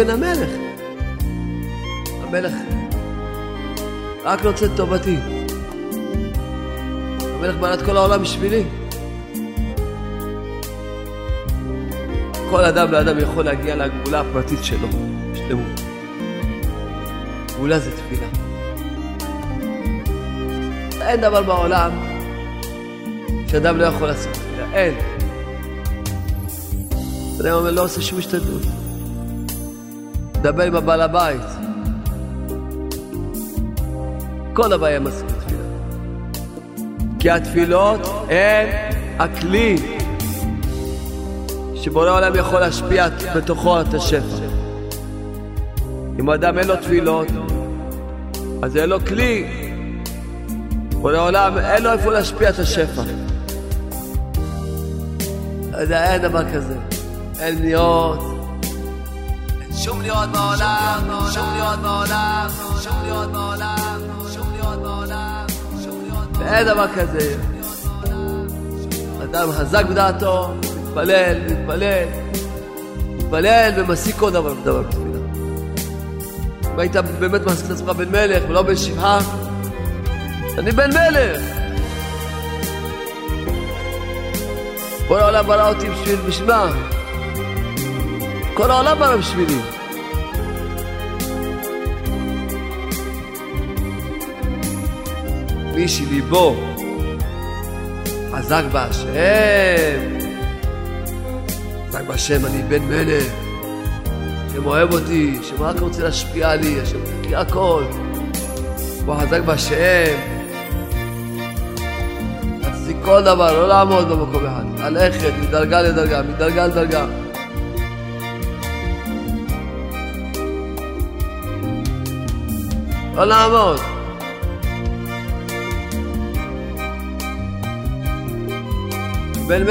בן המלך. המלך רק רוצה את טובתי. המלך בנה את כל העולם בשבילי. כל אדם ואדם יכול להגיע לגאולה הפרטית שלו, שלמות. גאולה זה תפילה. אין דבר בעולם שאדם לא יכול לעשות תפילה, אין. אדם אומר, לא עושה שום השתדלות. מדבר עם הבעל הבית. כל הבעיה מסכים תפילה. כי התפילות הן הכלי שבורא העולם יכול להשפיע בתוכו את השפע. אם אדם אין לו תפילות, אז אין לו כלי. בורא העולם אין לו איפה להשפיע את השפע. אז אין דבר כזה. אין בניות. שום בניות בעולם, שום בניות בעולם, שום בניות בעולם, שום בניות בעולם, שום בניות בעולם. אין דבר כזה. אדם חזק בדעתו, מתפלל, מתפלל, מתפלל ומשיג כל דבר ודבר בתפילה. אם היית באמת מעסיק את עצמך בן מלך ולא בן שבעה, אני בן מלך. כל העולם ברא אותי בשביל, בשביל מה? כל העולם ברא בשבילי. מי שליבו חזק בהשם, חזק בהשם, אני בן מלך, השם אוהב אותי, השם רק רוצה להשפיע עלי, השם מכיר הכל, הוא חזק בהשם. כל דבר, לא לעמוד במקום אחד, ללכת מדרגה לדרגה, מדרגה לדרגה. לא לעמוד. בן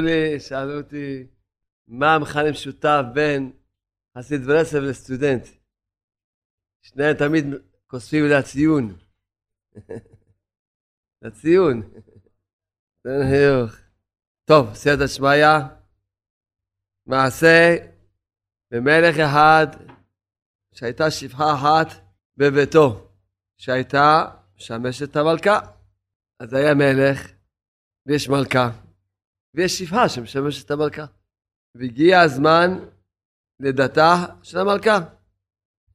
לי, שאלו אותי, מה המכנה משותף בין חסיד ברסלב לסטודנט? שניהם תמיד כוספים לציון. לציון. תן. טוב, סייעתא שמיא, מעשה במלך אחד שהייתה שפחה אחת בביתו, שהייתה משמשת המלכה. אז היה מלך ויש מלכה, ויש שפחה שמשמשת את המלכה. והגיע הזמן לידתה של המלכה.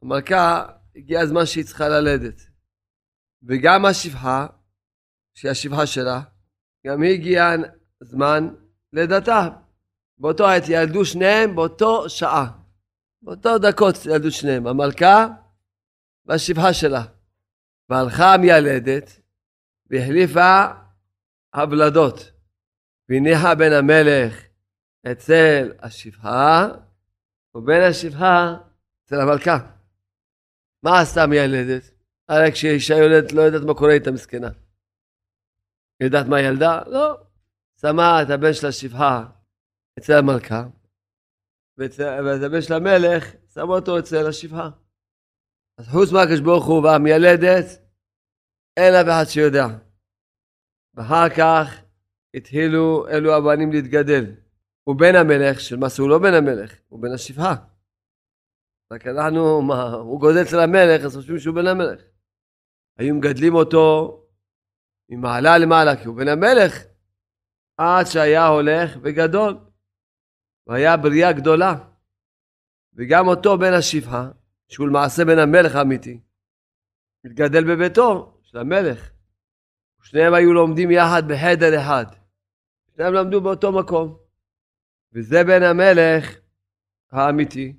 המלכה, הגיע הזמן שהיא צריכה ללדת. וגם השפחה, שהיא השפחה שלה, גם היא הגיע זמן לידתה. באותו עת ילדו שניהם באותו שעה. באותו דקות ילדו שניהם, המלכה והשפחה שלה. והלכה המיילדת והחליפה הבלדות. והניחה בן המלך אצל השפחה, ובן השפחה אצל המלכה. מה עשתה מיילדת? הרי כשאישה יולדת לא יודעת מה קורה איתה מסכנה. יודעת מה ילדה? לא. שמה את הבן של השפחה אצל המלכה, ואת הבן של המלך שמה אותו אצל השפחה. אז חוץ מהקדוש ברוך הוא והמיילדת, אין אף אחד שיודע. ואחר כך התחילו אלו הבנים להתגדל. הוא בן המלך, שלמעשה הוא לא בן המלך, הוא בן השפחה. רק אנחנו, מה, הוא גודל אצל המלך, אז חושבים שהוא בן המלך. היו מגדלים אותו ממעלה למעלה, כי הוא בן המלך, עד שהיה הולך וגדול, והיה בריאה גדולה. וגם אותו בן השפחה, שהוא למעשה בן המלך האמיתי, מתגדל בביתו של המלך. שניהם היו לומדים יחד בחדר אחד. שניהם למדו באותו מקום. וזה בן המלך האמיתי,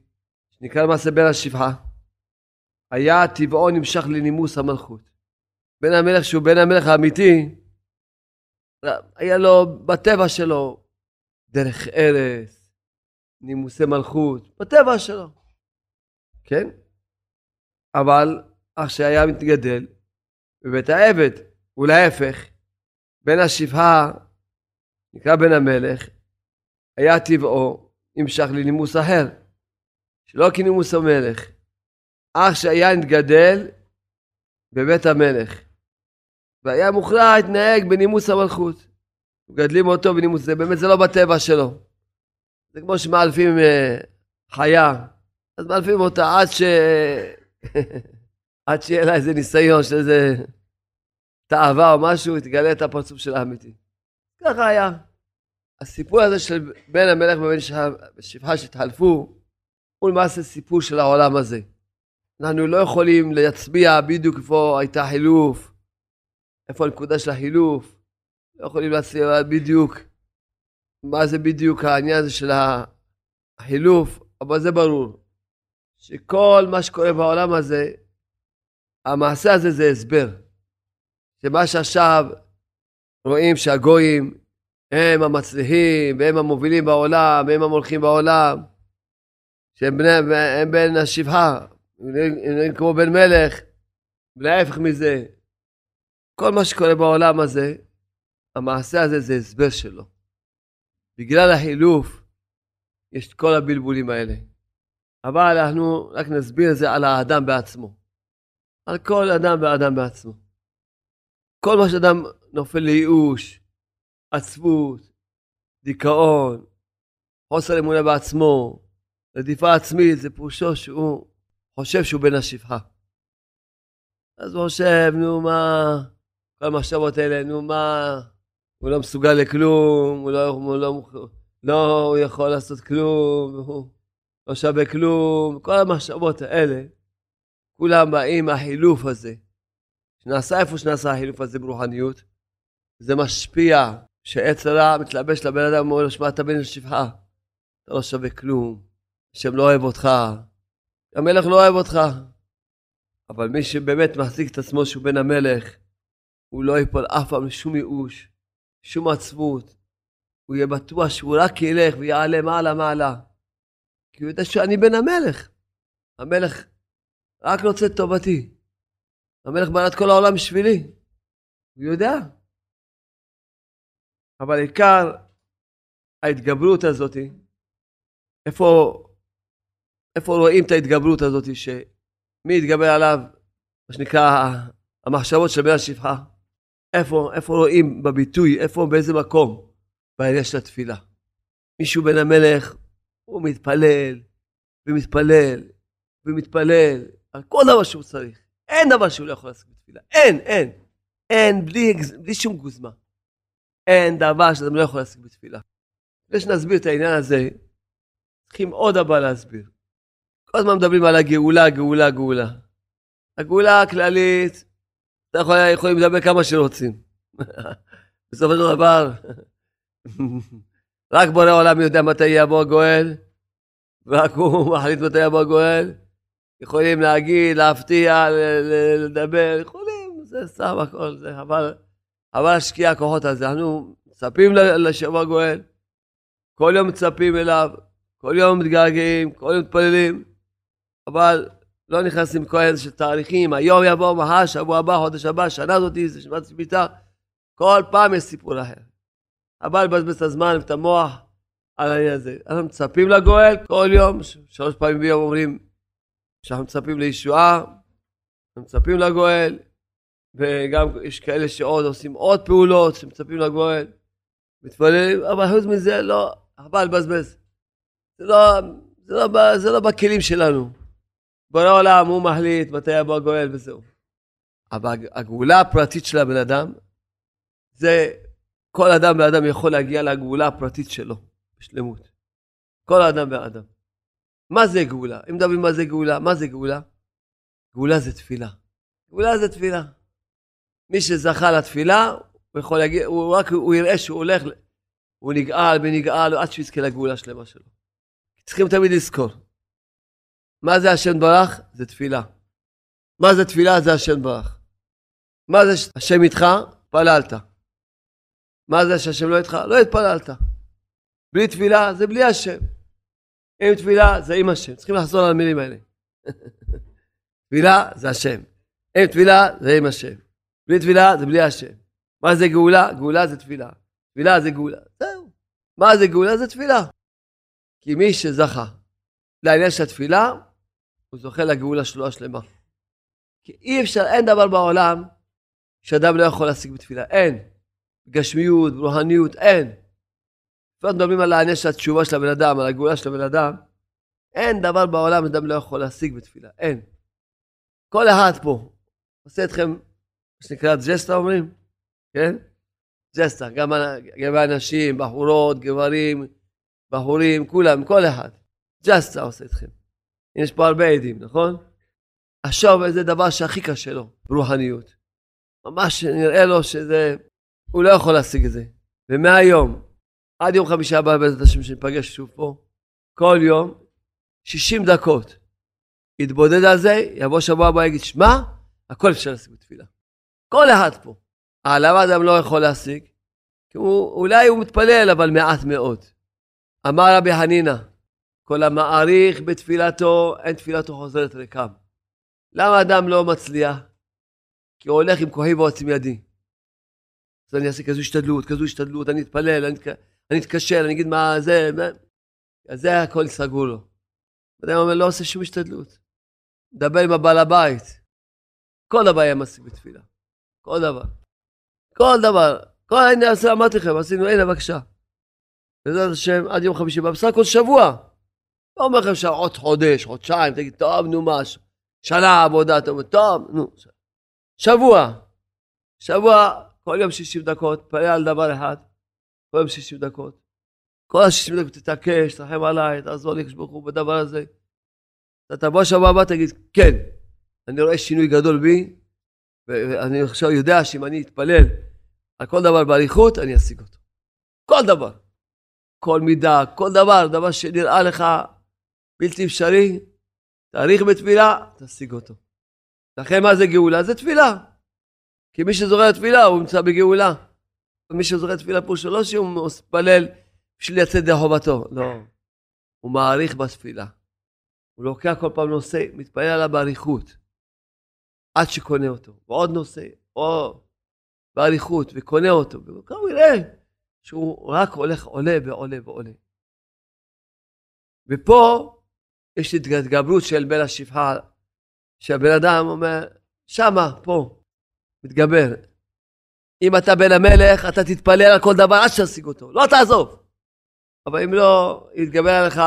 שנקרא למעשה בן השפחה. היה טבעו נמשך לנימוס המלכות. בן המלך שהוא בן המלך האמיתי, היה לו בטבע שלו דרך ארץ, נימוסי מלכות, בטבע שלו, כן? אבל אך שהיה מתגדל בבית העבד, ולהפך, בן השפחה, נקרא בן המלך, היה טבעו נמשך לנימוס אחר, שלא כנימוס המלך, אך שהיה נתגדל בבית המלך, והיה מוכרח להתנהג בנימוס המלכות. מגדלים אותו בנימוס, זה באמת זה לא בטבע שלו. זה כמו שמאלפים אה, חיה, אז מאלפים אותה עד ש... עד שיהיה לה איזה ניסיון של איזה תאווה או משהו, תגלה את הפרצוף של האמיתי. ככה היה. הסיפור הזה של בן המלך ובן שפחה שהתחלפו, הוא למעשה סיפור של העולם הזה. אנחנו לא יכולים להצביע בדיוק איפה הייתה חילוף, איפה הנקודה של החילוף, לא יכולים להצביע בדיוק מה זה בדיוק העניין הזה של החילוף, אבל זה ברור, שכל מה שקורה בעולם הזה, המעשה הזה זה הסבר. שמה שעכשיו רואים שהגויים הם המצליחים והם המובילים בעולם והם המולכים בעולם, שהם בני, הם בן השבעה, הם כמו בן מלך, ולהפך מזה, כל מה שקורה בעולם הזה, המעשה הזה זה הסבר שלו. בגלל החילוף, יש את כל הבלבולים האלה. אבל אנחנו רק נסביר את זה על האדם בעצמו. על כל אדם ואדם בעצמו. כל מה שאדם נופל לייאוש, עצבות, דיכאון, חוסר אמונה בעצמו, רדיפה עצמית, זה פירושו שהוא חושב שהוא בן השפחה. אז הוא חושב, נו מה, כל המחשבות האלה, נו מה, הוא לא מסוגל לכלום, הוא לא, הוא לא, לא הוא יכול לעשות כלום, הוא לא שווה כלום, כל המחשבות האלה, כולם באים מהחילוף הזה. שנעשה איפה שנעשה החילוף הזה ברוחניות, זה משפיע שעץ הרע מתלבש לבן אדם ואומר לו, שמע, אתה בן לשפחה, אתה לא שווה כלום, השם לא אוהב אותך, המלך לא אוהב אותך. אבל מי שבאמת מחזיק את עצמו שהוא בן המלך, הוא לא ייפול אף פעם לשום ייאוש, שום עצבות. הוא יהיה בטוח שהוא רק ילך ויעלה מעלה מעלה. כי הוא יודע שאני בן המלך. המלך רק רוצה את טובתי. המלך בנה את כל העולם בשבילי. הוא יודע. אבל עיקר ההתגברות הזאת, איפה, איפה רואים את ההתגברות הזאת, שמי יתגבר עליו, מה שנקרא, המחשבות של בן השפחה? איפה, איפה רואים בביטוי, איפה, באיזה מקום? בעניין של התפילה. מישהו בן המלך, הוא מתפלל, ומתפלל, ומתפלל, על כל דבר שהוא צריך. אין דבר שהוא לא יכול לעשות בתפילה. אין, אין. אין, בלי, בלי שום גוזמה. אין דבר שאתה לא יכול להשיג בתפילה. לפני שנסביר את העניין הזה, צריכים עוד הבא להסביר. כל הזמן מדברים על הגאולה, גאולה, גאולה. הגאולה הכללית, אתה יכול, יכולים לדבר כמה שרוצים. בסופו של דבר, רק בורא עולם יודע מתי יבוא הגואל, ורק הוא מחליט מתי יבוא הגואל. יכולים להגיד, להפתיע, לדבר, יכולים, זה סתם הכל, זה אבל אבל להשקיע הכוחות הזה. אנחנו מצפים לשבוע גואל, כל יום מצפים אליו, כל יום מתגעגעים, כל יום מתפללים, אבל לא נכנסים כל איזה תאריכים, היום יבוא, מחר, שבוע הבא, חודש הבא, שנה זאתי, זה שנת שמיטה, כל פעם יש סיפור אחר. אבל לבזבז את הזמן ואת המוח על העניין הזה. אנחנו מצפים לגואל כל יום, שלוש פעמים ביום אומרים שאנחנו מצפים לישועה, אנחנו מצפים לגואל, וגם יש כאלה שעוד עושים עוד פעולות, שמצפים לגואל, מתפללים, אבל חוץ מזה לא, חבל לבזבז. זה לא, זה, לא, זה לא בכלים שלנו. בורא עולם הוא מחליט מתי יבוא הגואל וזהו. אבל הגאולה הפרטית של הבן אדם, זה כל אדם ואדם יכול להגיע לגאולה הפרטית שלו, בשלמות. כל אדם ואדם. מה זה גאולה? אם מדברים מה זה גאולה, מה זה גאולה? גאולה זה תפילה. גאולה זה תפילה. מי שזכה לתפילה, הוא יכול להגיד, הוא רק, הוא יראה שהוא הולך, הוא נגאל ונגאל עד שהוא יזכה לגאולה השלמה שלו. צריכים תמיד לזכור. מה זה השם ברך? זה תפילה. מה זה תפילה? זה השם ברך. מה זה השם איתך? פללת. מה זה שהשם לא איתך? לא התפללת. בלי תפילה זה בלי השם. עם תפילה זה עם השם. צריכים לחזור על המילים האלה. תפילה זה השם. עם תפילה זה עם השם. בלי תפילה זה בלי השם. מה זה גאולה? גאולה זה תפילה. תפילה זה גאולה. זהו. מה זה גאולה? זה תפילה. כי מי שזכה לעניין של התפילה, הוא זוכה לגאולה שלו השלמה. כי אי אפשר, אין דבר בעולם שאדם לא יכול להשיג בתפילה. אין. גשמיות, רוהניות, אין. כבר מדברים על העניין של התשובה של הבן אדם, על הגאולה של הבן אדם. אין דבר בעולם שאדם לא יכול להשיג בתפילה. אין. כל אחד פה עושה אתכם, שנקרא ג'סטה אומרים? כן? ג'סטה, גם, גם אנשים, בחורות, גברים, בחורים, כולם, כל אחד. ג'סטה עושה אתכם. יש פה הרבה עדים, נכון? עכשיו זה דבר שהכי קשה לו, רוחניות. ממש נראה לו שזה, הוא לא יכול להשיג את זה. ומהיום, עד יום חמישה הבא בעזרת השם שניפגש שוב פה, כל יום, 60 דקות, יתבודד על זה, יבוא שבוע הבא, יגיד, שמע, הכל אפשר להשיג בתפילה. כל אחד פה. אה, למה אדם לא יכול להשיג? כי הוא, אולי הוא מתפלל, אבל מעט מאוד. אמר רבי חנינא, כל המעריך בתפילתו, אין תפילתו חוזרת ריקם. למה אדם לא מצליח? כי הוא הולך עם כוחי ועוצם ידי. אז אני אעשה כזו השתדלות, כזו השתדלות, אני אתפלל, אני, אתקשר, אני אגיד מה זה, מה... אז זה הכל סגור לו. אדם אומר, לא עושה שום השתדלות. מדבר עם הבעל הבית. כל היה משיג בתפילה. כל דבר. כל דבר. כל, הנה, אמרתי לכם, עשינו, הנה, בבקשה. בעזרת השם, עד יום חמישי, בסך הכל שבוע. לא אומר לכם שעוד חודש, חודשיים, תגיד, טוב, נו מה, שנה עבודה, אתה אומר, טוב, נו. שבוע. שבוע, כל יום 60 דקות, תפלל על דבר אחד, כל יום 60 דקות. כל ה-60 דקות תתעקש, תרחם עליי, תעזור לי, ברוך הוא, בדבר הזה. אתה תבוא שבוע הבא, תגיד, כן, אני רואה שינוי גדול בי, ואני עכשיו יודע שאם אני אתפלל על כל דבר באריכות, אני אשיג אותו. כל דבר. כל מידה, כל דבר, דבר שנראה לך בלתי אפשרי, תאריך בתפילה, תשיג אותו. לכן מה זה גאולה? זה תפילה. כי מי שזורע תפילה, הוא נמצא בגאולה. מי שזורע תפילה פה שלא שהוא מתפלל בשביל לצאת ידי חובתו, לא. הוא מעריך בתפילה. הוא לוקח כל פעם נושא, מתפלל עליו באריכות, עד שקונה אותו. ועוד נושא, או באריכות, וקונה אותו. וכמה הוא יראה שהוא רק הולך, עולה ועולה ועולה. ופה יש התגברות של בין השפחה, שהבן אדם אומר, שמה, פה, מתגבר. אם אתה בן המלך, אתה תתפלל על כל דבר עד שתשיג אותו, לא תעזוב. אבל אם לא יתגבר עליך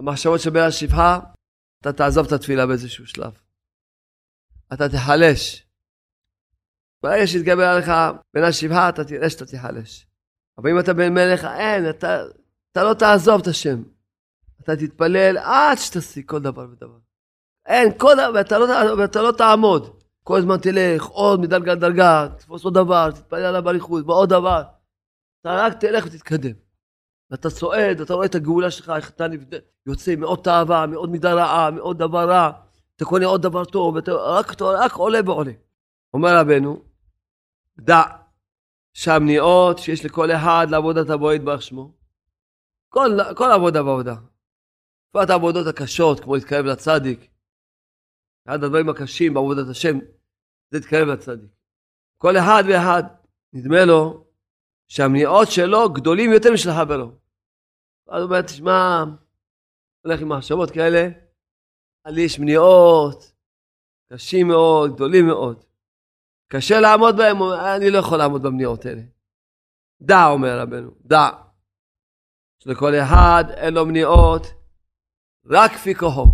המחשבות של בין השפחה, אתה תעזוב את התפילה באיזשהו שלב. אתה תיחלש. ברגע שיתגבר עליך בין השפחה, אתה תראה שאתה תיחלש. אבל אם אתה בן מלך, אין, אתה, אתה לא תעזוב את השם. אתה תתפלל עד שתשיג כל דבר ודבר. אין, כל דבר, ואתה לא, ואתה לא תעמוד. כל הזמן תלך, עוד מדרגה לדרגה, תתפוס עוד דבר, תתפלל עליו באריכות, ועוד דבר. אתה רק תלך ותתקדם. ואתה צועד, אתה רואה את הגאולה שלך, איך אתה יוצא מעוד תאווה, מעוד מידה רעה, מעוד דבר רע. אתה קונה עוד דבר טוב, ואתה רק, רק עולה ועולה. אומר רבנו, דע שהמניעות שיש לכל אחד לעבודת הבוא יתברך שמו. כל, כל עבודה בעבודה. בפרט העבודות הקשות, כמו להתקרב לצדיק. אחד הדברים הקשים בעבודת השם, זה להתקרב לצדיק. כל אחד ואחד, נדמה לו שהמניעות שלו גדולים יותר משל חברו. אז הוא אומר, תשמע, הולך עם מחשבות כאלה, יש מניעות, קשים מאוד, גדולים מאוד. קשה לעמוד בהם, אני לא יכול לעמוד במניעות האלה. דע, אומר רבנו, דע. שלכל אחד אין לו מניעות, רק כפי כוחו.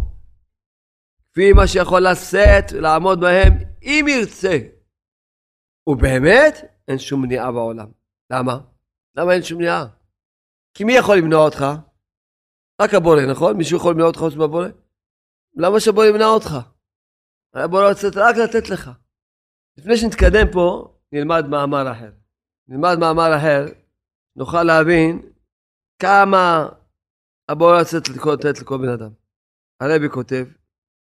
כפי מה שיכול לשאת ולעמוד בהם, אם ירצה. ובאמת, אין שום מניעה בעולם. למה? למה אין שום מניעה? כי מי יכול למנוע אותך? רק הבורא, נכון? מישהו יכול למנוע אותך חוץ מהבורא? למה שהבורא ימנע אותך? הבורא רוצה רק לתת לך. לפני שנתקדם פה, נלמד מאמר אחר. נלמד מאמר אחר, נוכל להבין כמה הבורא רוצה לתת לכל בן אדם. הרבי כותב,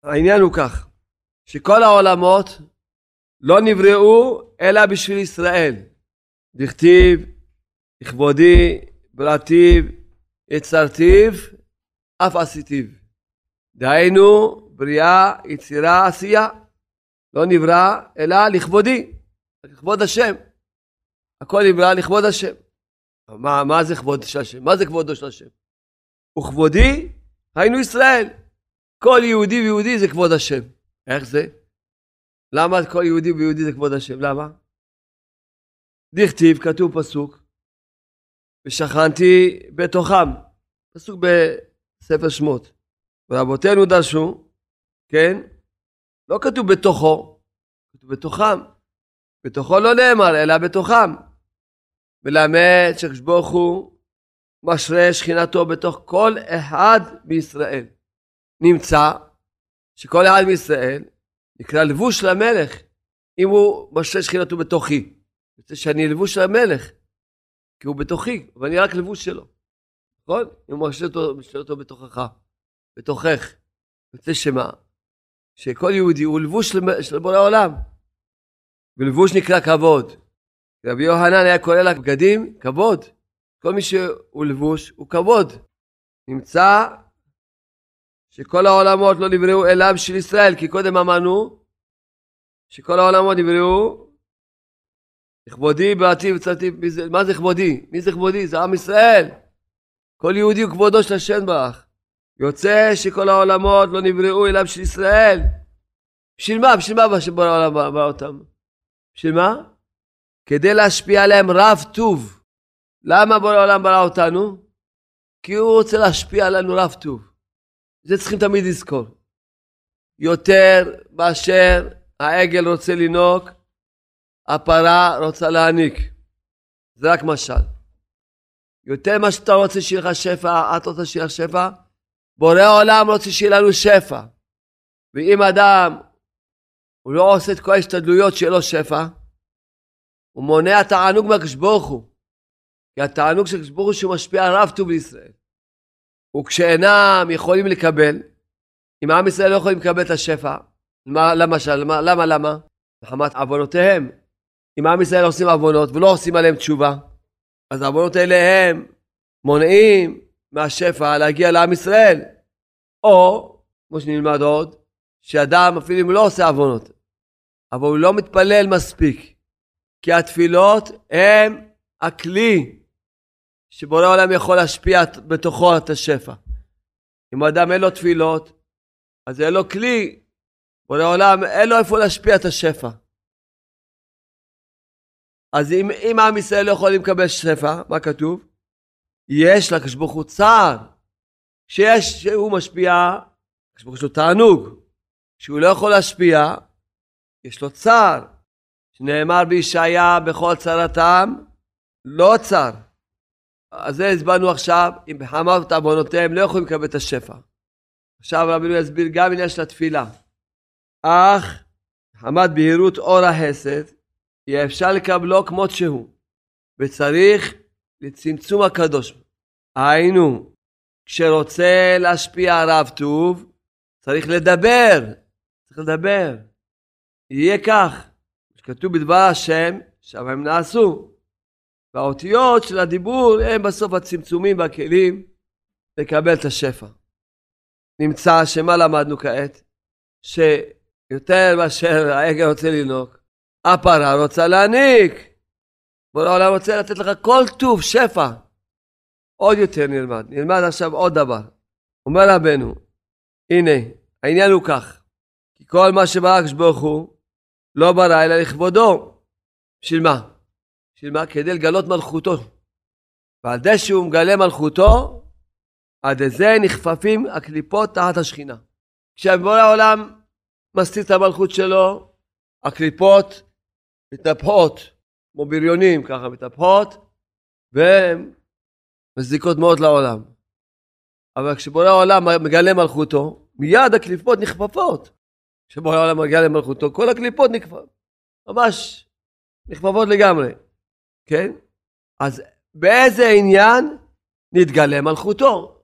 העניין הוא כך, שכל העולמות לא נבראו אלא בשביל ישראל. דכתיב, לכבודי, בראתיו, יצרתיו, אף עשיתיו. דהיינו, בריאה, יצירה, עשייה. לא נברא אלא לכבודי, לכבוד השם. הכל נברא לכבוד השם. מה, מה זה כבוד של השם? מה זה כבודו של השם? וכבודי היינו ישראל. כל יהודי ויהודי זה כבוד השם. איך זה? למה כל יהודי ויהודי זה כבוד השם? למה? דכתיב, כתוב פסוק, ושכנתי בתוכם. פסוק בספר שמות. ורבותינו דרשו, כן? לא כתוב בתוכו, כתוב בתוכם. בתוכו לא נאמר, אלא בתוכם. מלמד שקדוש ברוך הוא משרה שכינתו בתוך כל אחד בישראל. נמצא שכל אחד בישראל נקרא לבוש של המלך, אם הוא משרה שכינתו בתוכי. רוצה שאני לבוש של המלך, כי הוא בתוכי, ואני רק לבוש שלו. נכון? אם הוא משרה אותו, אותו בתוכך, בתוכך. רוצה שמה? שכל יהודי הוא לבוש של, בורא עולם. ולבוש נקרא כבוד. רבי יוחנן היה קורא לבגדים כבוד. כל מי שהוא לבוש הוא כבוד. נמצא שכל העולמות לא נבראו אלא בשביל ישראל, כי קודם אמרנו שכל העולמות נבראו לכבודי בעתיד וצאתי, מה זה כבודי? מי זה כבודי? זה עם ישראל. כל יהודי הוא כבודו של השם ברך. יוצא שכל העולמות לא נבראו אלא בשביל ישראל. בשביל מה? בשביל מה שבורא העולם ברא אותם? בשביל מה? כדי להשפיע עליהם רב טוב. למה בורא העולם ברא אותנו? כי הוא רוצה להשפיע עלינו רב טוב. זה צריכים תמיד לזכור. יותר מאשר העגל רוצה לנהוג, הפרה רוצה להעניק. זה רק משל. יותר ממה שאתה רוצה שיהיה לך שפע, את רוצה שיהיה לך שפע, בורא העולם רוצה שיהיה לנו שפע. ואם אדם, הוא לא עושה את כל ההשתדלויות שיהיה לו שפע, הוא מונע תענוג מהקדוש ברוך הוא. כי התענוג של הקדוש ברוך הוא שהוא משפיע רב טוב לישראל. וכשאינם יכולים לקבל, אם עם ישראל לא יכולים לקבל את השפע, מה, למשל, למה, למה, למה? מחמת עוונותיהם. אם עם ישראל עושים עוונות ולא עושים עליהם תשובה, אז העוונות האלה הם מונעים מהשפע להגיע לעם ישראל. או, כמו שנלמד עוד, שאדם אפילו אם הוא לא עושה עוונות, אבל הוא לא מתפלל מספיק, כי התפילות הם הכלי שבורא העולם יכול להשפיע בתוכו את השפע. אם אדם אין לו תפילות, אז אין לו כלי, בורא העולם אין לו איפה להשפיע את השפע. אז אם, אם עם ישראל לא יכולים לקבל שפע, מה כתוב? יש לקדוש ברוך הוא צער. כשיש, שהוא משפיע, לקדוש ברוך הוא יש לו תענוג. כשהוא לא יכול להשפיע, יש לו צער. שנאמר בישעיה בכל צרתם, לא צר. אז זה הסברנו עכשיו, אם בחמת עוונותיהם לא יכולים לקבל את השפע. עכשיו רבינו יסביר גם עניין של התפילה. אך חמת בהירות אור החסד, יהיה אפשר לקבלו כמות שהוא, וצריך לצמצום הקדוש. היינו, כשרוצה להשפיע רב טוב, צריך לדבר, צריך לדבר. יהיה כך, כתוב בדבר השם, שם הם נעשו. והאותיות של הדיבור הם בסוף הצמצומים והכלים לקבל את השפע. נמצא שמה למדנו כעת? שיותר מאשר העגל רוצה לנהוג, הפרה רוצה להעניק. בורא העולם רוצה לתת לך כל טוב, שפע. עוד יותר נלמד. נלמד עכשיו עוד דבר. אומר רבנו, הנה, העניין הוא כך, כי כל מה שברא הקדוש ברוך הוא, לא ברא אלא לכבודו. בשביל מה? בשביל מה? כדי לגלות מלכותו. ועל זה שהוא מגלה מלכותו, עד לזה נכפפים הקליפות תחת השכינה. כשבורא העולם מסתיר את המלכות שלו, הקליפות מתנפחות, כמו בריונים ככה מתנפחות, והן מזיקות מאוד לעולם. אבל כשבורא העולם מגלה מלכותו, מיד הקליפות נכפפות. כשבורא העולם מגלה מלכותו, כל הקליפות נכפפות. ממש נכפפות לגמרי. כן? אז באיזה עניין נתגלה מלכותו?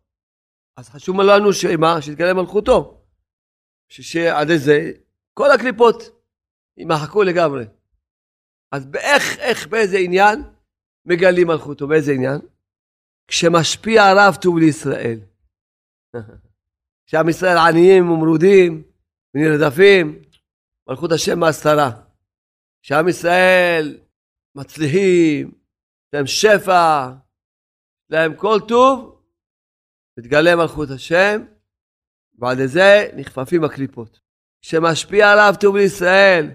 אז חשוב לנו שמה? שיתגלה מלכותו. שעד איזה כל הקליפות יימחקו לגמרי. אז באיך, איך, באיזה עניין מגלים מלכותו? באיזה עניין? כשמשפיע הרב טוב לישראל. כשעם ישראל עניים ומרודים ונרדפים, מלכות השם מהסתרה. כשעם ישראל מצליחים, יש להם שפע, להם כל טוב, מתגלה מלכות השם, ועל זה נכפפים הקליפות. כשמשפיע עליו טוב לישראל,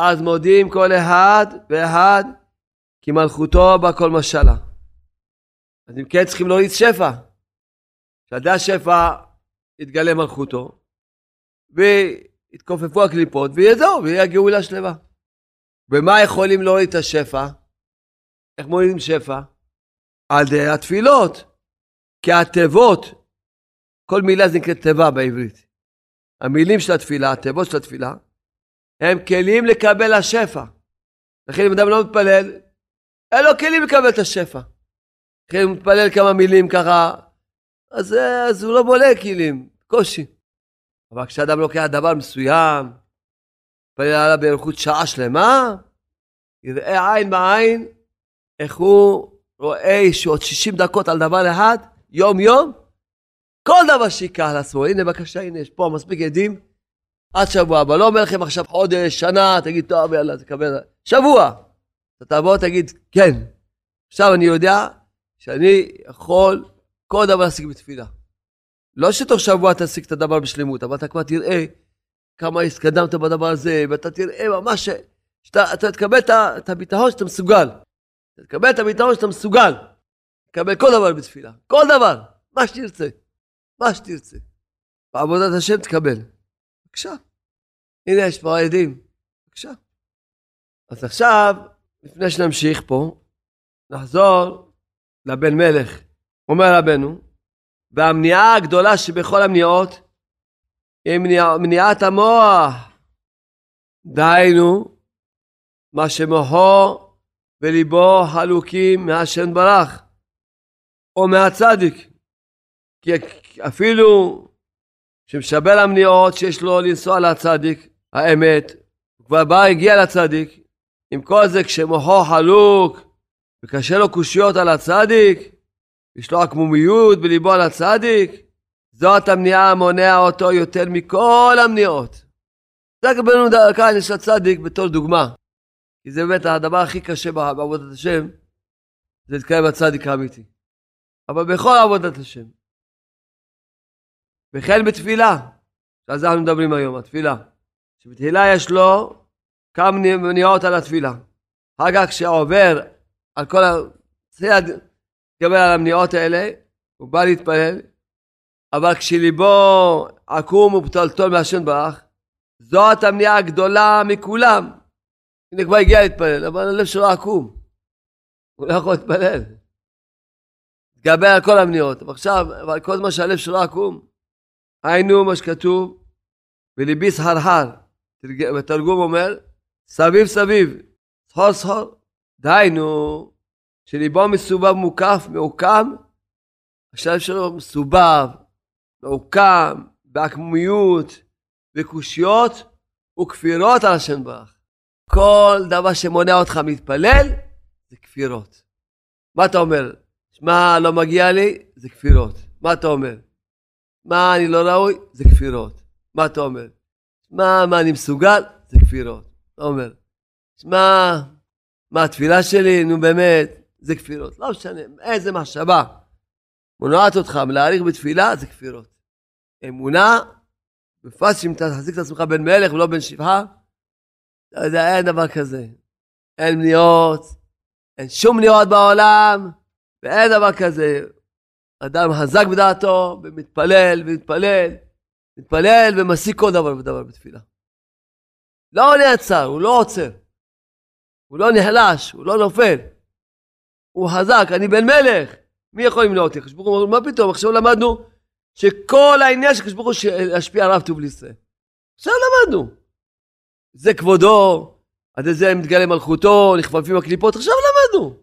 אז מודים כל אחד ואחד כי מלכותו בכל משלה. אז אם כן צריכים להוריד שפע. כשעדי השפע יתגלה מלכותו, ויתכופפו הקליפות, ויהיה זהו, ויהיה גאולה שלמה. ומה יכולים להוריד את השפע? איך מורידים שפע? על ידי התפילות. כי התיבות, כל מילה זה נקראת תיבה בעברית. המילים של התפילה, התיבות של התפילה, הם כלים לקבל השפע. לכן אם אדם לא מתפלל, אין לו כלים לקבל את השפע. לכן הוא מתפלל כמה מילים ככה, אז, אז הוא לא בולה כלים, קושי. אבל כשאדם לוקח דבר מסוים, מתפלל עליו באריכות שעה שלמה, יראה עין בעין איך הוא רואה שעוד 60 דקות על דבר אחד, יום יום, כל דבר שיקח לעצמו. הנה בבקשה, הנה יש פה מספיק עדים, עד שבוע הבא. לא אומר לכם עכשיו חודש, שנה, תגיד, טוב, יאללה, תקבל. שבוע. אתה תבוא, תגיד, כן. עכשיו אני יודע שאני יכול כל דבר להשיג בתפילה. לא שתוך שבוע תשיג את הדבר בשלמות, אבל אתה כבר תראה כמה התקדמת בדבר הזה, ואתה תראה ממש שאתה אתה תקבל את הביטחון שאתה מסוגל. אתה תקבל את הביטחון שאתה מסוגל. תקבל כל דבר בתפילה. כל דבר. מה שתרצה. מה שתרצה. בעבודת השם תקבל. בבקשה. הנה יש פה עדים. בבקשה. אז עכשיו, לפני שנמשיך פה, נחזור לבן מלך. אומר רבנו, והמניעה הגדולה שבכל המניעות היא מניע, מניעת המוח. דהיינו, מה שמוחו וליבו חלוקים מהשם ברח, או מהצדיק. כי אפילו שמשבל המניעות שיש לו לנסוע לצדיק, האמת, הוא כבר בא, הגיע לצדיק, עם כל זה כשמוחו חלוק וקשה לו קושיות על הצדיק, יש לו עקמומיות בליבו על הצדיק, זאת המניעה המונע אותו יותר מכל המניעות. זה רבנו כאן יש לצדיק בתור דוגמה. כי זה באמת הדבר הכי קשה בעבודת השם, זה להתקיים בצדיק האמיתי. אבל בכל עבודת השם. וכן בתפילה, שעל זה אנחנו מדברים היום, התפילה. שבתחילה יש לו כמה מניעות על התפילה. אחר כך כשעובר על כל ה... צריך להתגבר על המניעות האלה, הוא בא להתפלל, אבל כשליבו עקום ופתלתול מהשם ברך, זאת המניעה הגדולה מכולם. הנה כבר הגיע להתפלל, אבל הלב שלו עקום. הוא לא יכול להתפלל. התגבר על כל המניעות. ועכשיו, אבל כל זמן שהלב שלו עקום, היינו מה שכתוב, וליבי סחרחר. בתרגום אומר, סביב סביב, סחור סחור. דהיינו, שליבו מסובב מוקף, מעוקם, השלב שלו מסובב, מעוקם, בעקמומיות, בקושיות וכפירות על השם ברך. כל דבר שמונע אותך מתפלל, זה כפירות. מה אתה אומר? שמע, לא מגיע לי, זה כפירות. מה אתה אומר? מה, אני לא ראוי? זה כפירות. מה אתה אומר? שמע, מה, אני מסוגל? זה כפירות. אתה אומר? שמע, מה התפילה שלי? נו באמת, זה כפירות. לא משנה, איזה מחשבה מונעת אותך מלהעריך בתפילה, זה כפירות. אמונה, בפרט שאם תחזיק את עצמך בן מלך ולא בן שבחה, אתה יודע, אין דבר כזה. אין מניעות, אין שום מניעות בעולם, ואין דבר כזה. אדם חזק בדעתו, ומתפלל, ומתפלל, מתפלל ומשיג כל דבר ודבר בתפילה. לא נעצר, הוא לא עוצר. הוא לא נחלש, הוא לא נופל. הוא חזק, אני בן מלך. מי יכול למנוע אותי? הקדוש ברוך הוא, מה פתאום? עכשיו למדנו שכל העניין של הקדוש ברוך הוא להשפיע על רב טוב לישראל. עכשיו למדנו. זה כבודו, עד זה מתגלה מלכותו, נכפפים הקליפות, עכשיו למדנו.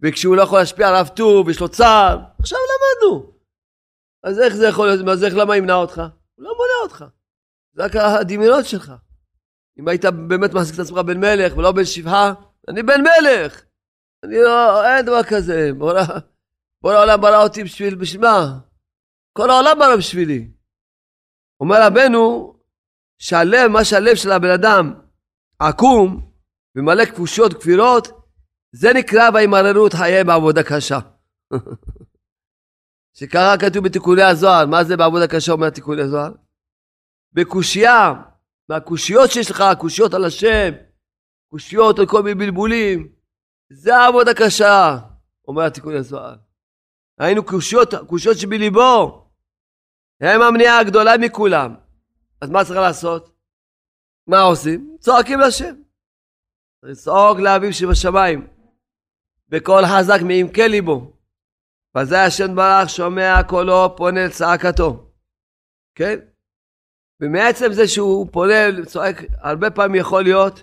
וכשהוא לא יכול להשפיע על אף טוב, יש לו צער, עכשיו למדנו. אז איך זה יכול להיות, אז איך, למה ימנע אותך? הוא לא מונע אותך. זה רק הדמיונות שלך. אם היית באמת מחזיק את עצמך בן מלך ולא בן שבעה, אני בן מלך. אני לא, אין דבר כזה. בורא, העולם ברא אותי בשביל, בשביל מה? כל העולם ברא בשבילי. אומר רבנו, שהלב, מה שהלב של הבן אדם עקום ומלא כפושות וכפירות, זה נקרא וימררו את חייהם בעבודה קשה. שככה כתוב בתיקוני הזוהר, מה זה בעבודה קשה אומר תיקוני הזוהר? בקושייה, מהקושיות שיש לך, קושיות על השם, קושיות על כל מיני בלבולים, זה העבודה קשה, אומר התיקוני הזוהר. היינו קושיות, קושיות שבליבו, הם המניעה הגדולה מכולם. אז מה צריך לעשות? מה עושים? צועקים לשם. לצעוק לאביו שבשמיים, בקול חזק מעמקי ליבו. וזה השם ברח שומע קולו פונה לצעקתו. כן? ומעצם זה שהוא פונה, צועק, הרבה פעמים יכול להיות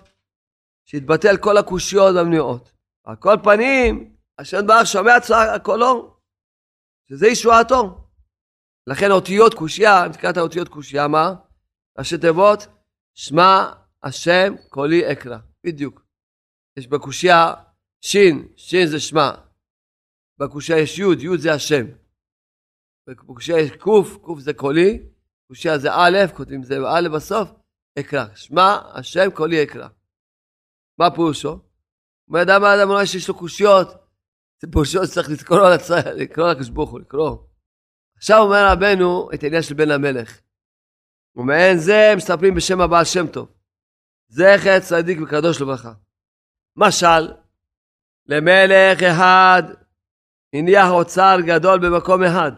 שיתבטל כל הקושיות והמניעות. על כל פנים, השם ברח שומע צעק קולו, שזה ישועתו. לכן אותיות קושייה, אם תקרא את האותיות קושייה, מה? ראשי תיבות, שמע השם קולי אקרא. בדיוק. יש בקושייה שין, שין זה שמע. בקושייה יש יוד, יוד זה השם. בקושייה יש קוף, קוף זה קולי, קושייה זה א', כותבים זה א' בסוף, אקרא. שמע השם קולי אקרא. מה פירושו? אומר אדם האדם אולי שיש לו קושיות, זה פירושו שצריך לקרוא לקק"ה, לקרוא לקרוא. עכשיו אומר רבנו את העניין של בן המלך. ומעין זה מספרים בשם הבעל שם טוב. זכר צדיק וקדוש לברכה. משל, למלך אחד הניח אוצר גדול במקום אחד.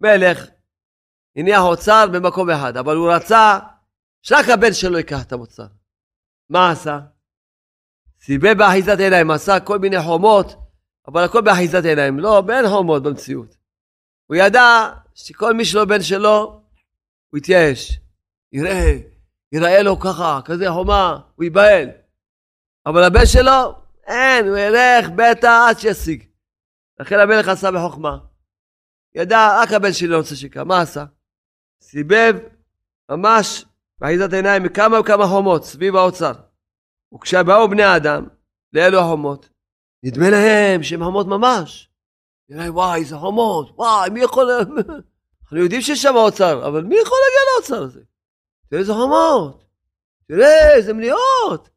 מלך הניח אוצר במקום אחד, אבל הוא רצה שרק הבן שלו ייקח את המוצר. מה עשה? סיבב באחיזת עיניים, עשה כל מיני חומות, אבל הכל באחיזת עיניים. לא, אין חומות במציאות. הוא ידע שכל מי שלא בן שלו, הוא יתייאש. יראה, יראה לו ככה, כזה חומה, הוא ייבהל. אבל הבן שלו, אין, הוא ילך בטח עד שישיג. לכן המלך עשה בחוכמה. ידע, רק הבן שלי לא רוצה שיקרא, מה עשה? סיבב ממש באחיזת עיניים מכמה וכמה חומות סביב האוצר. וכשבאו בני אדם לאלו החומות, נדמה להם שהן חומות ממש. נראה, וואי, איזה חומות, וואי, מי יכול... אנחנו יודעים שיש שם אוצר, אבל מי יכול להגיע לאוצר הזה? תראה איזה חומות, תראה איזה מניעות,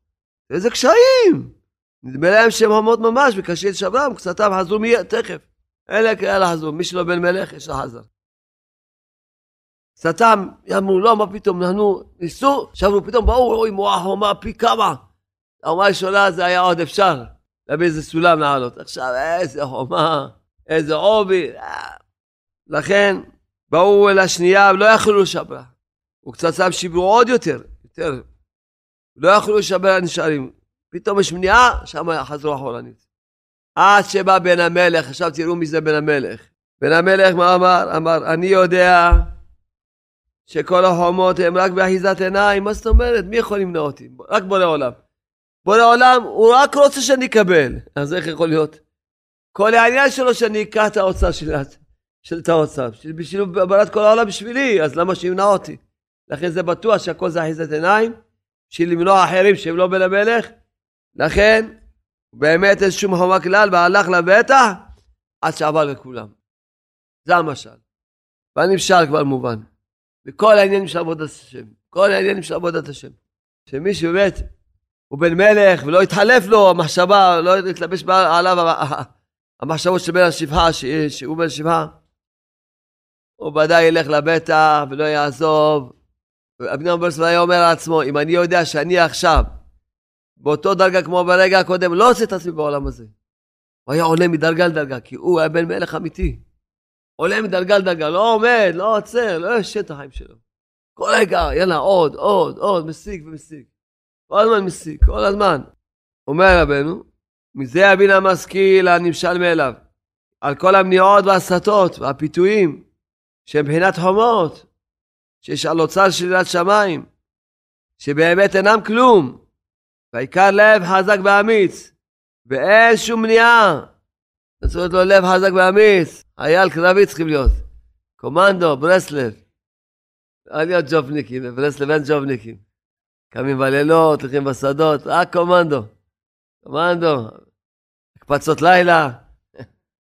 תראה איזה קשיים. נדמה להם שהם חומות ממש, וקשה שברם, קצתם חזרו מיד, תכף. אלה כאלה חזרו, מי שלא בן מלך, יש לה חזר. קצתם אמרו, לא, מה פתאום, אנחנו ניסו, שברו, פתאום באו, רואים, וואו, חומה פי כמה. החומה הראשונה זה היה עוד אפשר, להביא איזה סולם לעלות. עכשיו, איזה חומה. איזה עובי. לכן באו אל השנייה ולא יכלו לשבר. וקצצם שיברו עוד יותר, יותר. לא יכלו לשבר הנשארים. פתאום יש מניעה, שם חזרו אחורנית. עד שבא בן המלך, עכשיו תראו מי זה בן המלך. בן המלך מה אמר? אמר, אני יודע שכל החומות הם רק באחיזת עיניים, מה זאת אומרת? מי יכול למנוע אותי? רק בורא עולם. בורא עולם, הוא רק רוצה שאני אקבל. אז איך יכול להיות? כל העניין שלו שאני אקח את האוצר של, של את האוצר, בשביל ברת כל העולם בשבילי, אז למה שימנע אותי? לכן זה בטוח שהכל זה אחיזת עיניים, בשביל למנוע אחרים שהם לא בן המלך, לכן באמת אין שום חומה כלל והלך לבטח עד שעבר לכולם. זה המשל. והנמשל כבר מובן. וכל העניינים של עבודת השם, כל העניינים של עבודת השם. שמי שבאמת הוא בן מלך ולא יתחלף לו המחשבה, לא יתלבש עליו המחשבות של בן השבעה, שהוא בן שבעה, הוא ודאי ילך לבטח ולא יעזוב. אבני ברסלב היה אומר לעצמו, אם אני יודע שאני עכשיו באותו דרגה כמו ברגע הקודם, לא עושה את עצמי בעולם הזה. הוא היה עולה מדרגה לדרגה, כי הוא היה בן מלך אמיתי. עולה מדרגה לדרגה, לא עומד, לא עוצר, לא יושב את החיים שלו. כל רגע, יאללה, עוד, עוד, עוד, משיג ומשיג. כל הזמן משיג, כל הזמן. אומר רבנו, מזה יבין המשכיל הנמשל מאליו, על כל המניעות והסטות והפיתויים שהם חומות, שיש על אוצר של יראת שמיים, שבאמת אינם כלום, והעיקר לב חזק ואמיץ, ואין שום מניעה. להיות לו לב חזק ואמיץ, חייל קרבי צריכים להיות, קומנדו, ברסלב. לא להיות ג'ובניקים, בברסלב אין ג'ובניקים. קמים בלילות, הולכים בשדות, רק קומנדו. קומנדו, הקפצות לילה.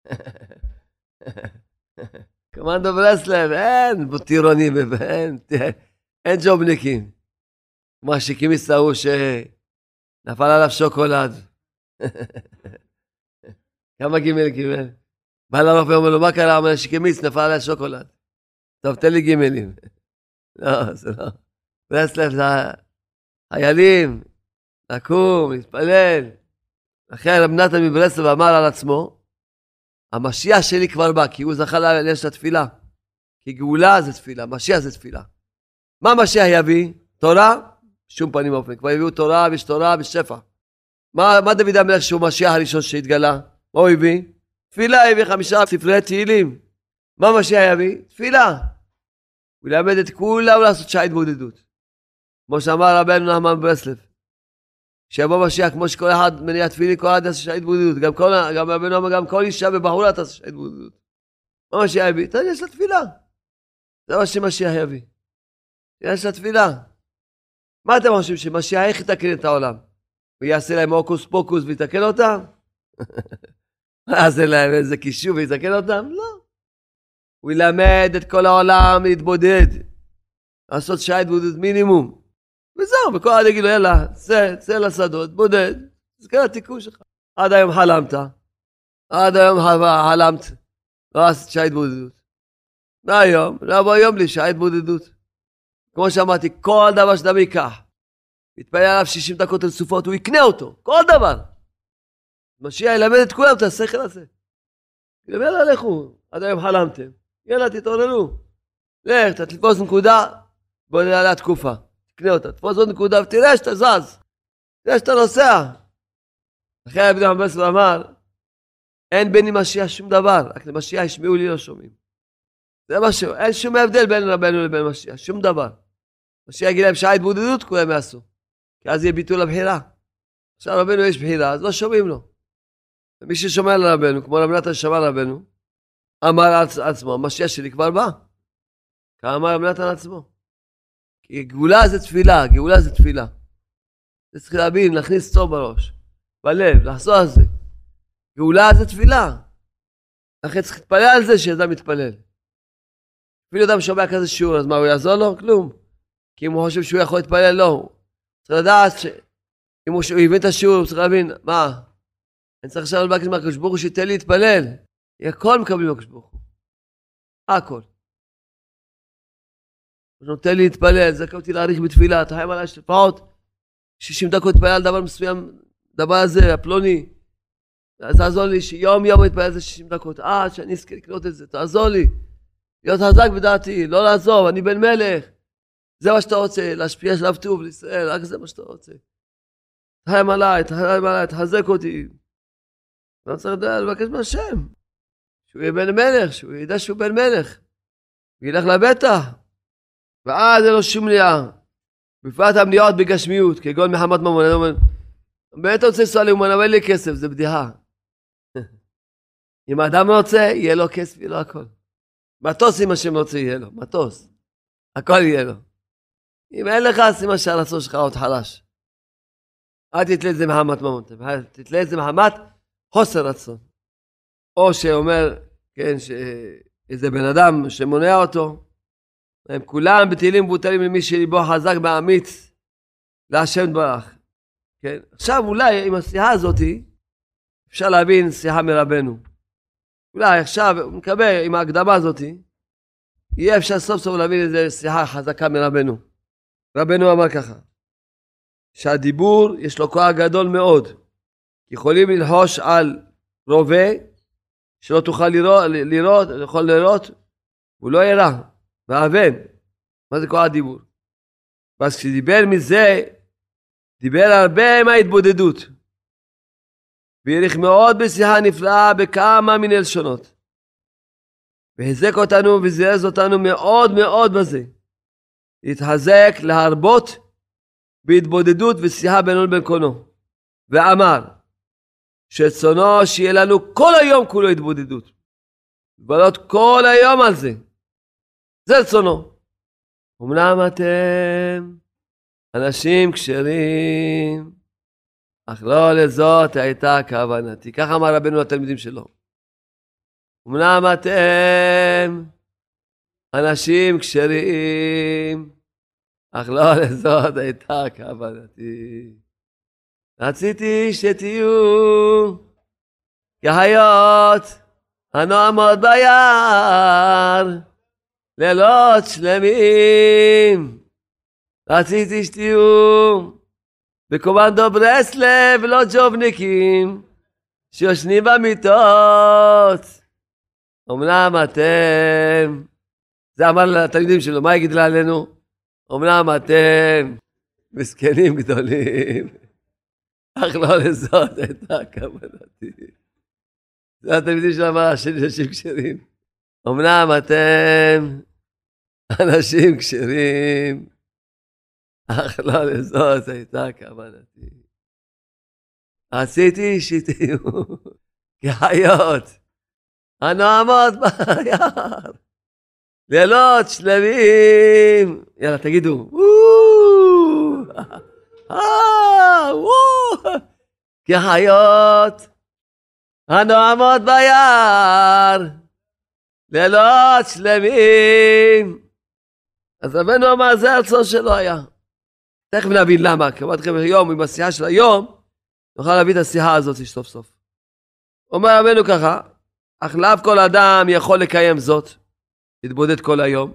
קומנדו ברסלב, אין טירונים, אין, אין ג'ובניקים. כמו השיקימיסט ההוא שנפל עליו שוקולד. כמה גימל קיבל? בא לרופא ואומר לו, מה קרה? אומר, השיקימיסט נפל עליו שוקולד. טוב, תן לי גימלים. לא, זה לא. ברסלב זה חיילים, לקום, להתפלל. לכן רב נתן מברסלב אמר על עצמו, המשיח שלי כבר בא, כי הוא זכה לאש התפילה. כי גאולה זה תפילה, משיח זה תפילה. מה משיח יביא? תורה? שום פנים ואופן. כבר הביאו תורה ויש תורה בשפע. מה, מה דוד המלך שהוא משיח הראשון שהתגלה? מה הוא הביא? תפילה הביא חמישה ספרי תהילים. מה משיח יביא? תפילה. הוא ילמד את כולם לעשות שעה התבודדות. כמו שאמר רבנו נחמן ברסלב. שיבוא משיח כמו שכל אחד מניע תפילין, כל אחד יעשה שעה התבודדות. גם, כל, גם רבנו אמר, גם כל אישה ובחורה תעשה שעה התבודדות. מה משיח יביא? תן יש לה תפילה. זה מה שמשיח יביא. יש לה תפילה. מה אתם חושבים, שמשיח יתקן את העולם? הוא יעשה להם הוקוס פוקוס ויתקן אותם? מה יעשה להם איזה קישור ויתקן אותם? לא. הוא ילמד את כל העולם להתבודד. לעשות שעה התבודדות מינימום. וזהו, וכל אחד יגיד לו, יאללה, צא, צא לשדות, בודד. זה כאן התיקון שלך. עד היום חלמת. עד היום חלמת. לא עשית שעה התבודדות. מהיום, לבוא היום לי שעה התבודדות. כמו שאמרתי, כל דבר שאדם ייקח, יתפלל עליו 60 דקות רצופות, הוא יקנה אותו, כל דבר. משיח ילמד את כולם את השכל הזה. יאללה, לכו, עד היום חלמתם. יאללה, תתעוררו. לך, אתה תתפוס נקודה, בוא נעלה התקופה. תקנה אותה, תתפוס עוד נקודה ותראה שאתה זז. תראה שאתה נוסע. אחרי רבי נחמן אמר, אין בין משיח שום דבר, רק למשיח ישמעו לי לא שומעים. זה מה ש... אין שום הבדל בין רבנו לבין משיח, שום דבר. משיח יגיד להם שעה התבודדות, כולם יעשו. כי אז יהיה ביטול הבחירה. עכשיו רבנו יש בחירה, אז לא שומעים לו. ומי ששומע לרבנו, כמו רב נתן שמע לרבנו, אמר על עצמו, המשיח שלי כבר בא. כמה אמר רב נתן עצמו. כי גאולה זה תפילה, גאולה זה תפילה. זה צריך להבין, להכניס טוב בראש, בלב, לחזור על זה. גאולה זה תפילה. לכן צריך להתפלל על זה שאדם מתפלל. אפילו אדם שומע כזה שיעור, אז מה, הוא יעזור לו? כלום. כי אם הוא חושב שהוא יכול להתפלל, לא. צריך לדעת שאם הוא, הוא הבין את השיעור, הוא צריך להבין, מה? אני צריך עכשיו לבקש מהקדוש ברוך הוא שייתן לי להתפלל. הכל מקבלים מהקדוש ברוך הוא. הכל. הוא נותן לי להתפלל, זכה אותי להאריך בתפילה, תחיים עליי לפחות 60 דקות להתפלל על דבר מסוים, דבר הזה, הפלוני. תעזור לי שיום יום להתפלל על זה 60 דקות, עד שאני אזכה לקנות את זה, תעזור לי. להיות חזק בדעתי, לא לעזוב, אני בן מלך. זה מה שאתה רוצה, להשפיע שלב טוב לישראל, רק זה מה שאתה רוצה. תחיים עליי, תחיים עליי, תחזק אותי. לא צריך לבקש מהשם. שהוא יהיה בן מלך, שהוא ידע שהוא בן מלך. הוא ילך לבטח. ואז אין לו שום מניעה. בפרט המניעות בגשמיות, כגון מחמת ממון. אני אומר, באמת רוצה לנסוע לאומן, אבל אין לי כסף, זה בדיחה. אם האדם רוצה, יהיה לו כסף, יהיה לו הכל. מטוס אם השם רוצה יהיה לו, מטוס. הכל יהיה לו. אם אין לך, סימן שהרצון שלך עוד חלש. אל תתלה את זה מחמת ממון, תתלה את זה מחמת חוסר רצון. או שאומר, כן, שאיזה בן אדם שמונע אותו, הם כולם בתהילים מבוטלים למי שליבו חזק ואמיץ להשם דברך. כן? עכשיו אולי עם השיחה הזאתי אפשר להבין שיחה מרבנו. אולי עכשיו, מקווה, עם ההקדמה הזאתי, יהיה אפשר סוף סוף להבין איזה שיחה חזקה מרבנו. רבנו אמר ככה, שהדיבור יש לו כוח גדול מאוד. יכולים ללחוש על רובה שלא תוכל לראות, לראות, יכול לראות, הוא לא יראה, ואבן. מה זה כוח הדיבור? ואז כשדיבר מזה, דיבר הרבה מההתבודדות. והאריך מאוד בשיחה נפלאה בכמה מיני לשונות. והזק אותנו וזירז אותנו מאוד מאוד בזה. להתחזק, להרבות בהתבודדות ושיחה בינו לבין קונו. ואמר, שרצונו שיהיה לנו כל היום כולו התבודדות. לבלות כל היום על זה. זה רצונו. אמנם אתם אנשים כשרים, אך לא לזאת הייתה כוונתי. כך אמר רבנו לתלמידים שלו. אמנם אתם אנשים כשרים, אך לא לזאת הייתה כוונתי. רציתי שתהיו כהיות הנועמות ביער, לילות שלמים. רציתי שתהיו בקומנדו ברסלב, לא ג'ובניקים, שיושנים במיטות. אמנם אתם, זה אמר לתלמידים שלו, מה יגיד עלינו? אמנם אתם מסכנים גדולים, אך לא לזאת הייתה כוונתי. זה התלמידים שלו אמר, השני אנשים כשרים. אמנם אתם אנשים כשרים, אך לא לזאת הייתה כוונתי. רציתי שתהיו כחיות הנועמות ביער, לילות שלמים. יאללה, תגידו, אה, כחיות הנועמות ביער, לילות שלמים. אז רבנו אמר, זה הרצון שלו היה. תכף נבין למה, כי אמרתי לכם היום, עם השיחה של היום, נוכל להביא את השיחה הזאת סוף סוף. אומר רבנו ככה, אך לאו כל אדם יכול לקיים זאת, להתבודד כל היום.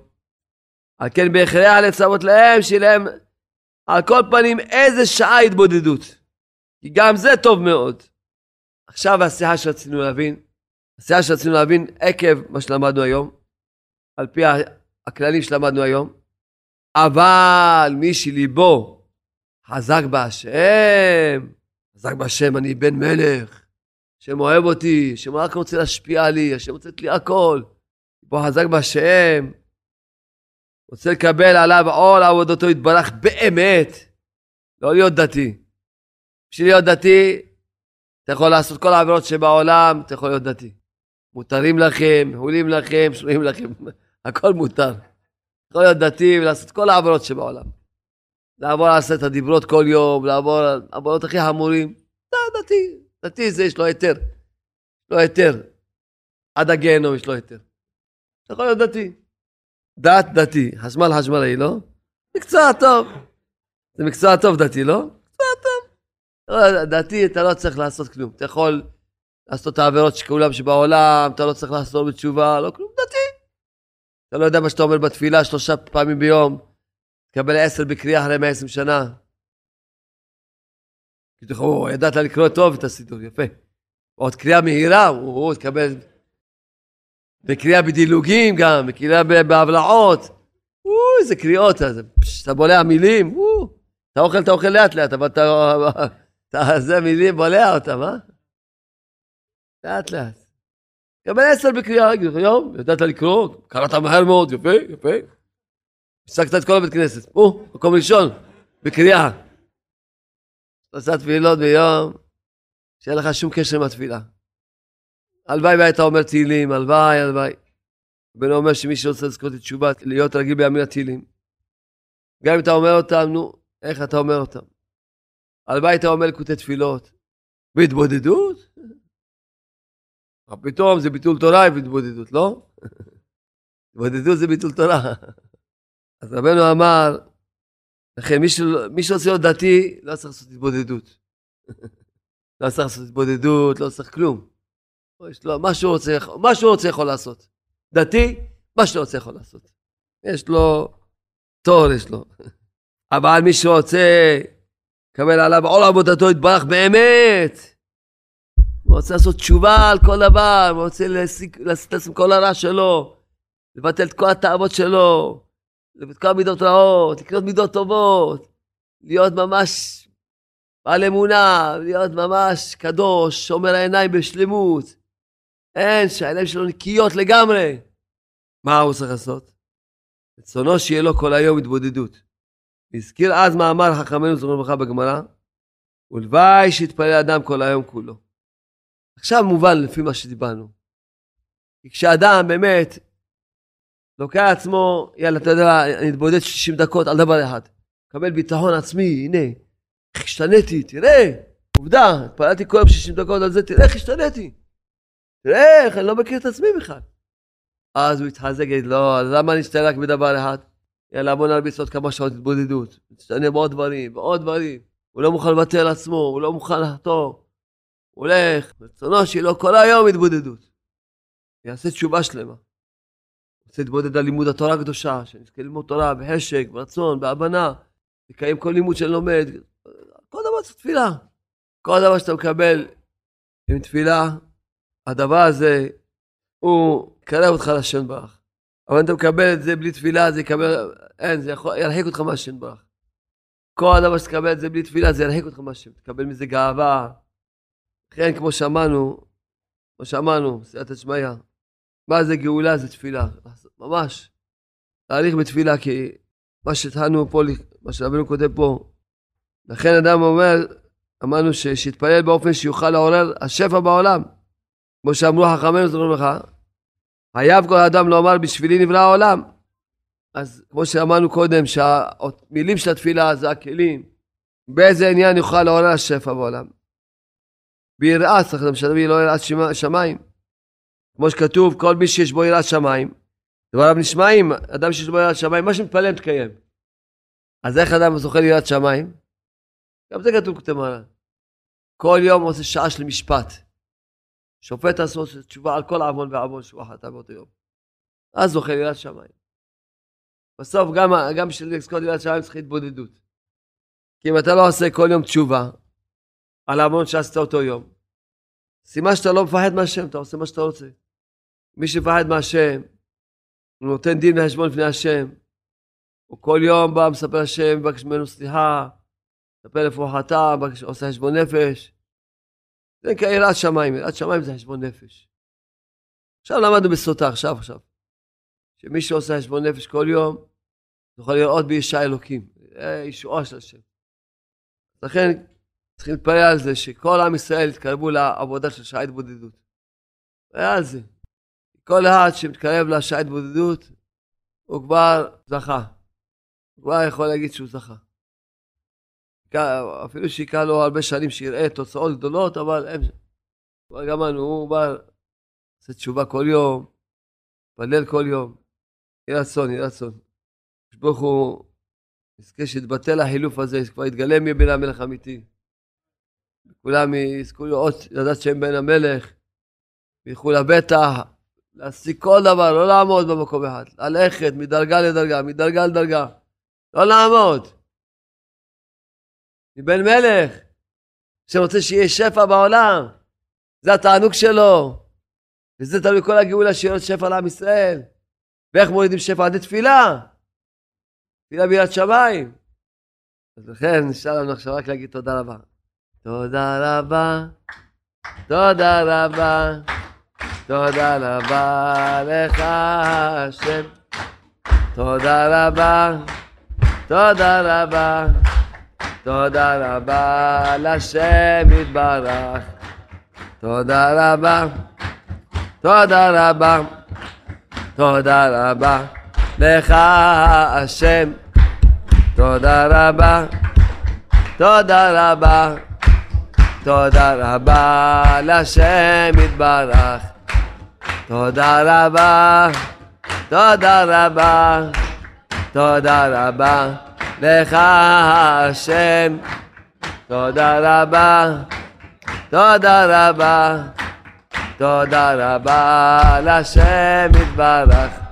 על כן בהכרח לצוות להם, שיהיה להם על כל פנים איזה שעה התבודדות. כי גם זה טוב מאוד. עכשיו השיחה שרצינו להבין, השיחה שרצינו להבין עקב מה שלמדנו היום, על פי הכללים שלמדנו היום, אבל מי שליבו חזק בהשם, חזק בהשם, אני בן מלך, השם אוהב אותי, השם רק רוצה להשפיע עלי, השם רוצה לתת לי הכל. ליבו חזק בהשם, רוצה לקבל עליו עול עבודתו יתברך באמת, לא להיות דתי. בשביל להיות דתי, אתה יכול לעשות כל העבירות שבעולם, אתה יכול להיות דתי. מותרים לכם, מחולים לכם, שרויים לכם, הכל מותר. יכול להיות דתי ולעשות כל העבירות שבעולם. לעבור על עשרת הדיברות כל יום, לעבור על העבירות הכי חמורים. אתה דתי, דתי זה יש לו היתר. יש לו היתר. עד הגיהנום יש לו היתר. אתה יכול להיות דתי. דת דתי, חשמל חשמלאי, לא? מקצוע טוב. זה מקצוע טוב דתי, לא? מקצוע טוב. לא, דתי אתה לא צריך לעשות כלום. אתה יכול לעשות את העבירות שכולם שבעולם, אתה לא צריך לעשות בתשובה, לא כלום, דתי. אתה לא יודע מה שאתה אומר בתפילה שלושה פעמים ביום, תקבל עשר בקריאה אחרי מאה עשרים שנה. כאילו, ידעת לקרוא טוב את הסידור, יפה. עוד קריאה מהירה, הוא תקבל וקריאה בדילוגים גם, וקריאה בהבלעות. איזה קריאות, אתה בולע מילים, אתה אוכל, אתה אוכל לאט לאט, אבל אתה, זה מילים, בולע אותם, אה? לאט לאט. קבל עשר בקריאה, יום, ידעת לקרוא, קראת מהר מאוד, יפה, יפה. הפסקת את כל הבית כנסת, או, מקום ראשון, בקריאה. עושה תפילות ביום, שאין לך שום קשר עם התפילה. הלוואי והיית אומר תהילים, הלוואי, הלוואי. רבנו אומר שמי שרוצה לזכות לתשובה, להיות רגיל בימים התהילים. גם אם אתה אומר אותם, נו, איך אתה אומר אותם? הלוואי אתה אומר לקוטי תפילות. בהתבודדות? מה פתאום, זה ביטול תורה והתבודדות, לא? התבודדות זה ביטול תורה. אז רבנו אמר, לכן מי שרוצה להיות דתי, לא צריך לעשות התבודדות. לא צריך לעשות התבודדות, לא צריך כלום. יש לו, מה שהוא רוצה, מה שהוא רוצה יכול לעשות. דתי, מה שהוא רוצה יכול לעשות. יש לו תור, יש לו. אבל מי שרוצה, לקבל עליו עול עבודתו יתברך באמת. הוא רוצה לעשות תשובה על כל דבר, הוא רוצה לשים כל הרע שלו, לבטל את כל התאוות שלו, את כל המידות רעות, לקנות מידות טובות, להיות ממש בעל אמונה, להיות ממש קדוש, שומר העיניים בשלמות. אין, שהעיניים שלו נקיות לגמרי. מה הוא צריך לעשות? רצונו שיהיה לו כל היום התבודדות. הזכיר אז מאמר חכמינו זכרונו לברכה בגמרא, ולוואי שיתפלל אדם כל היום כולו. עכשיו מובן לפי מה שדיברנו. כי כשאדם באמת לוקח עצמו, יאללה, אתה יודע, אני אתבודד 60 דקות על דבר אחד. מקבל ביטחון עצמי, הנה, איך השתניתי, תראה, עובדה, התפללתי כל יום 60 דקות על זה, תראה איך השתניתי. תראה איך, אני לא מכיר את עצמי בכלל. אז הוא התחזק, יגיד, לא, למה אני אשתנה רק בדבר אחד? יאללה, בוא נרביץ עוד כמה שעות התבודדות. נשתנה בעוד דברים, בעוד דברים. הוא לא מוכן על עצמו, הוא לא מוכן לחתור. הולך, רצונו שיהיה לו כל היום התבודדות. יעשה תשובה שלמה. רוצה להתבודד על לימוד התורה הקדושה, שנזכה ללמוד תורה בחשק, ברצון, בהבנה, לקיים כל לימוד שאני לומד. כל דבר זה תפילה. כל דבר שאתה מקבל עם תפילה, הדבר הזה, הוא יקרב אותך לשם ברך. אבל אם אתה מקבל את זה בלי תפילה, זה יקבל, אין, זה יכול, ירחיק אותך מהשם ברך. כל דבר שתקבל את זה בלי תפילה, זה ירחיק אותך מהשם. תקבל מזה גאווה. לכן, כמו שאמרנו, כמו שאמרנו, סייעתא שמיא, מה זה גאולה? זה תפילה. ממש. להאריך בתפילה, כי מה שהתחלנו פה, מה שרבנו כותב פה, לכן אדם אומר, אמרנו שיתפלל באופן שיוכל לעורר השפע בעולם. כמו שאמרו חכמינו, זוכרים לך, חייב כל אדם לומר בשבילי נברא העולם. אז כמו שאמרנו קודם, שהמילים של התפילה זה הכלים. באיזה עניין יוכל לעורר השפע בעולם? ביראה, צריך למשל לא יראת שמיים. כמו שכתוב, כל מי שיש בו יראת שמיים, דבריו נשמעים, אדם שיש בו יראת שמיים, מה שמתפלל מתקיים. אז איך אדם זוכה ליראת שמיים? גם זה כתוב כתמרה. כל יום עושה שעה של משפט. שופט לעשות תשובה על כל עוון ועוון שהוא חטא באותו יום. אז זוכה ליראת שמיים. בסוף גם, גם בשביל לזכות ליראת שמיים צריך התבודדות. כי אם אתה לא עושה כל יום תשובה על העוון שעשית אותו יום, סימן שאתה לא מפחד מהשם, אתה עושה מה שאתה רוצה. מי שמפחד מהשם, הוא נותן דין וחשבון לפני השם. הוא כל יום בא, מספר השם, מבקש ממנו סליחה, מספר איפה הוא חטא, עושה חשבון נפש. זה נקרא יראת שמיים, יראת שמיים זה חשבון נפש. עכשיו למדנו בסוטה, עכשיו, עכשיו. שמי שעושה חשבון נפש כל יום, יכול לראות בישה אלוקים, ישועה של השם. לכן צריכים להתפלל על זה שכל עם ישראל יתקרבו לעבודה של שעה התבודדות. היה על זה. כל אחד שמתקרב לשעה התבודדות, הוא כבר זכה. הוא כבר יכול להגיד שהוא זכה. אפילו שיקרא לו הרבה שנים שיראה תוצאות גדולות, אבל הם... כבר גמרנו, הוא בא, עושה תשובה כל יום, מתפלל כל יום. יהי רצון, יהי רצון. ברוך הוא יזכה שיתבטל החילוף הזה, כבר יתגלה מי בן המלך אמיתי. כולם יזכו לראות, לדעת שהם בן המלך, וילכו לבטח, להשיג כל דבר, לא לעמוד במקום אחד, ללכת מדרגה לדרגה, מדרגה לדרגה, לא לעמוד. מבן מלך, שרוצה שיהיה שפע בעולם, זה התענוג שלו, וזה תלוי כל הגאולה שיהיה שפע לעם ישראל. ואיך מורידים שפע עד תפילה? תפילה בירת שמיים. אז לכן נשאר לנו עכשיו רק להגיד תודה רבה. תודה רבה, תודה רבה, תודה רבה לך השם. תודה רבה, תודה רבה, תודה רבה לשם יתברך. תודה רבה, תודה רבה, תודה רבה לך השם. תודה רבה, תודה רבה. תודה רבה לשם יתברך. תודה רבה, תודה רבה, תודה רבה לך השם. תודה רבה, תודה רבה, תודה רבה לשם יתברך.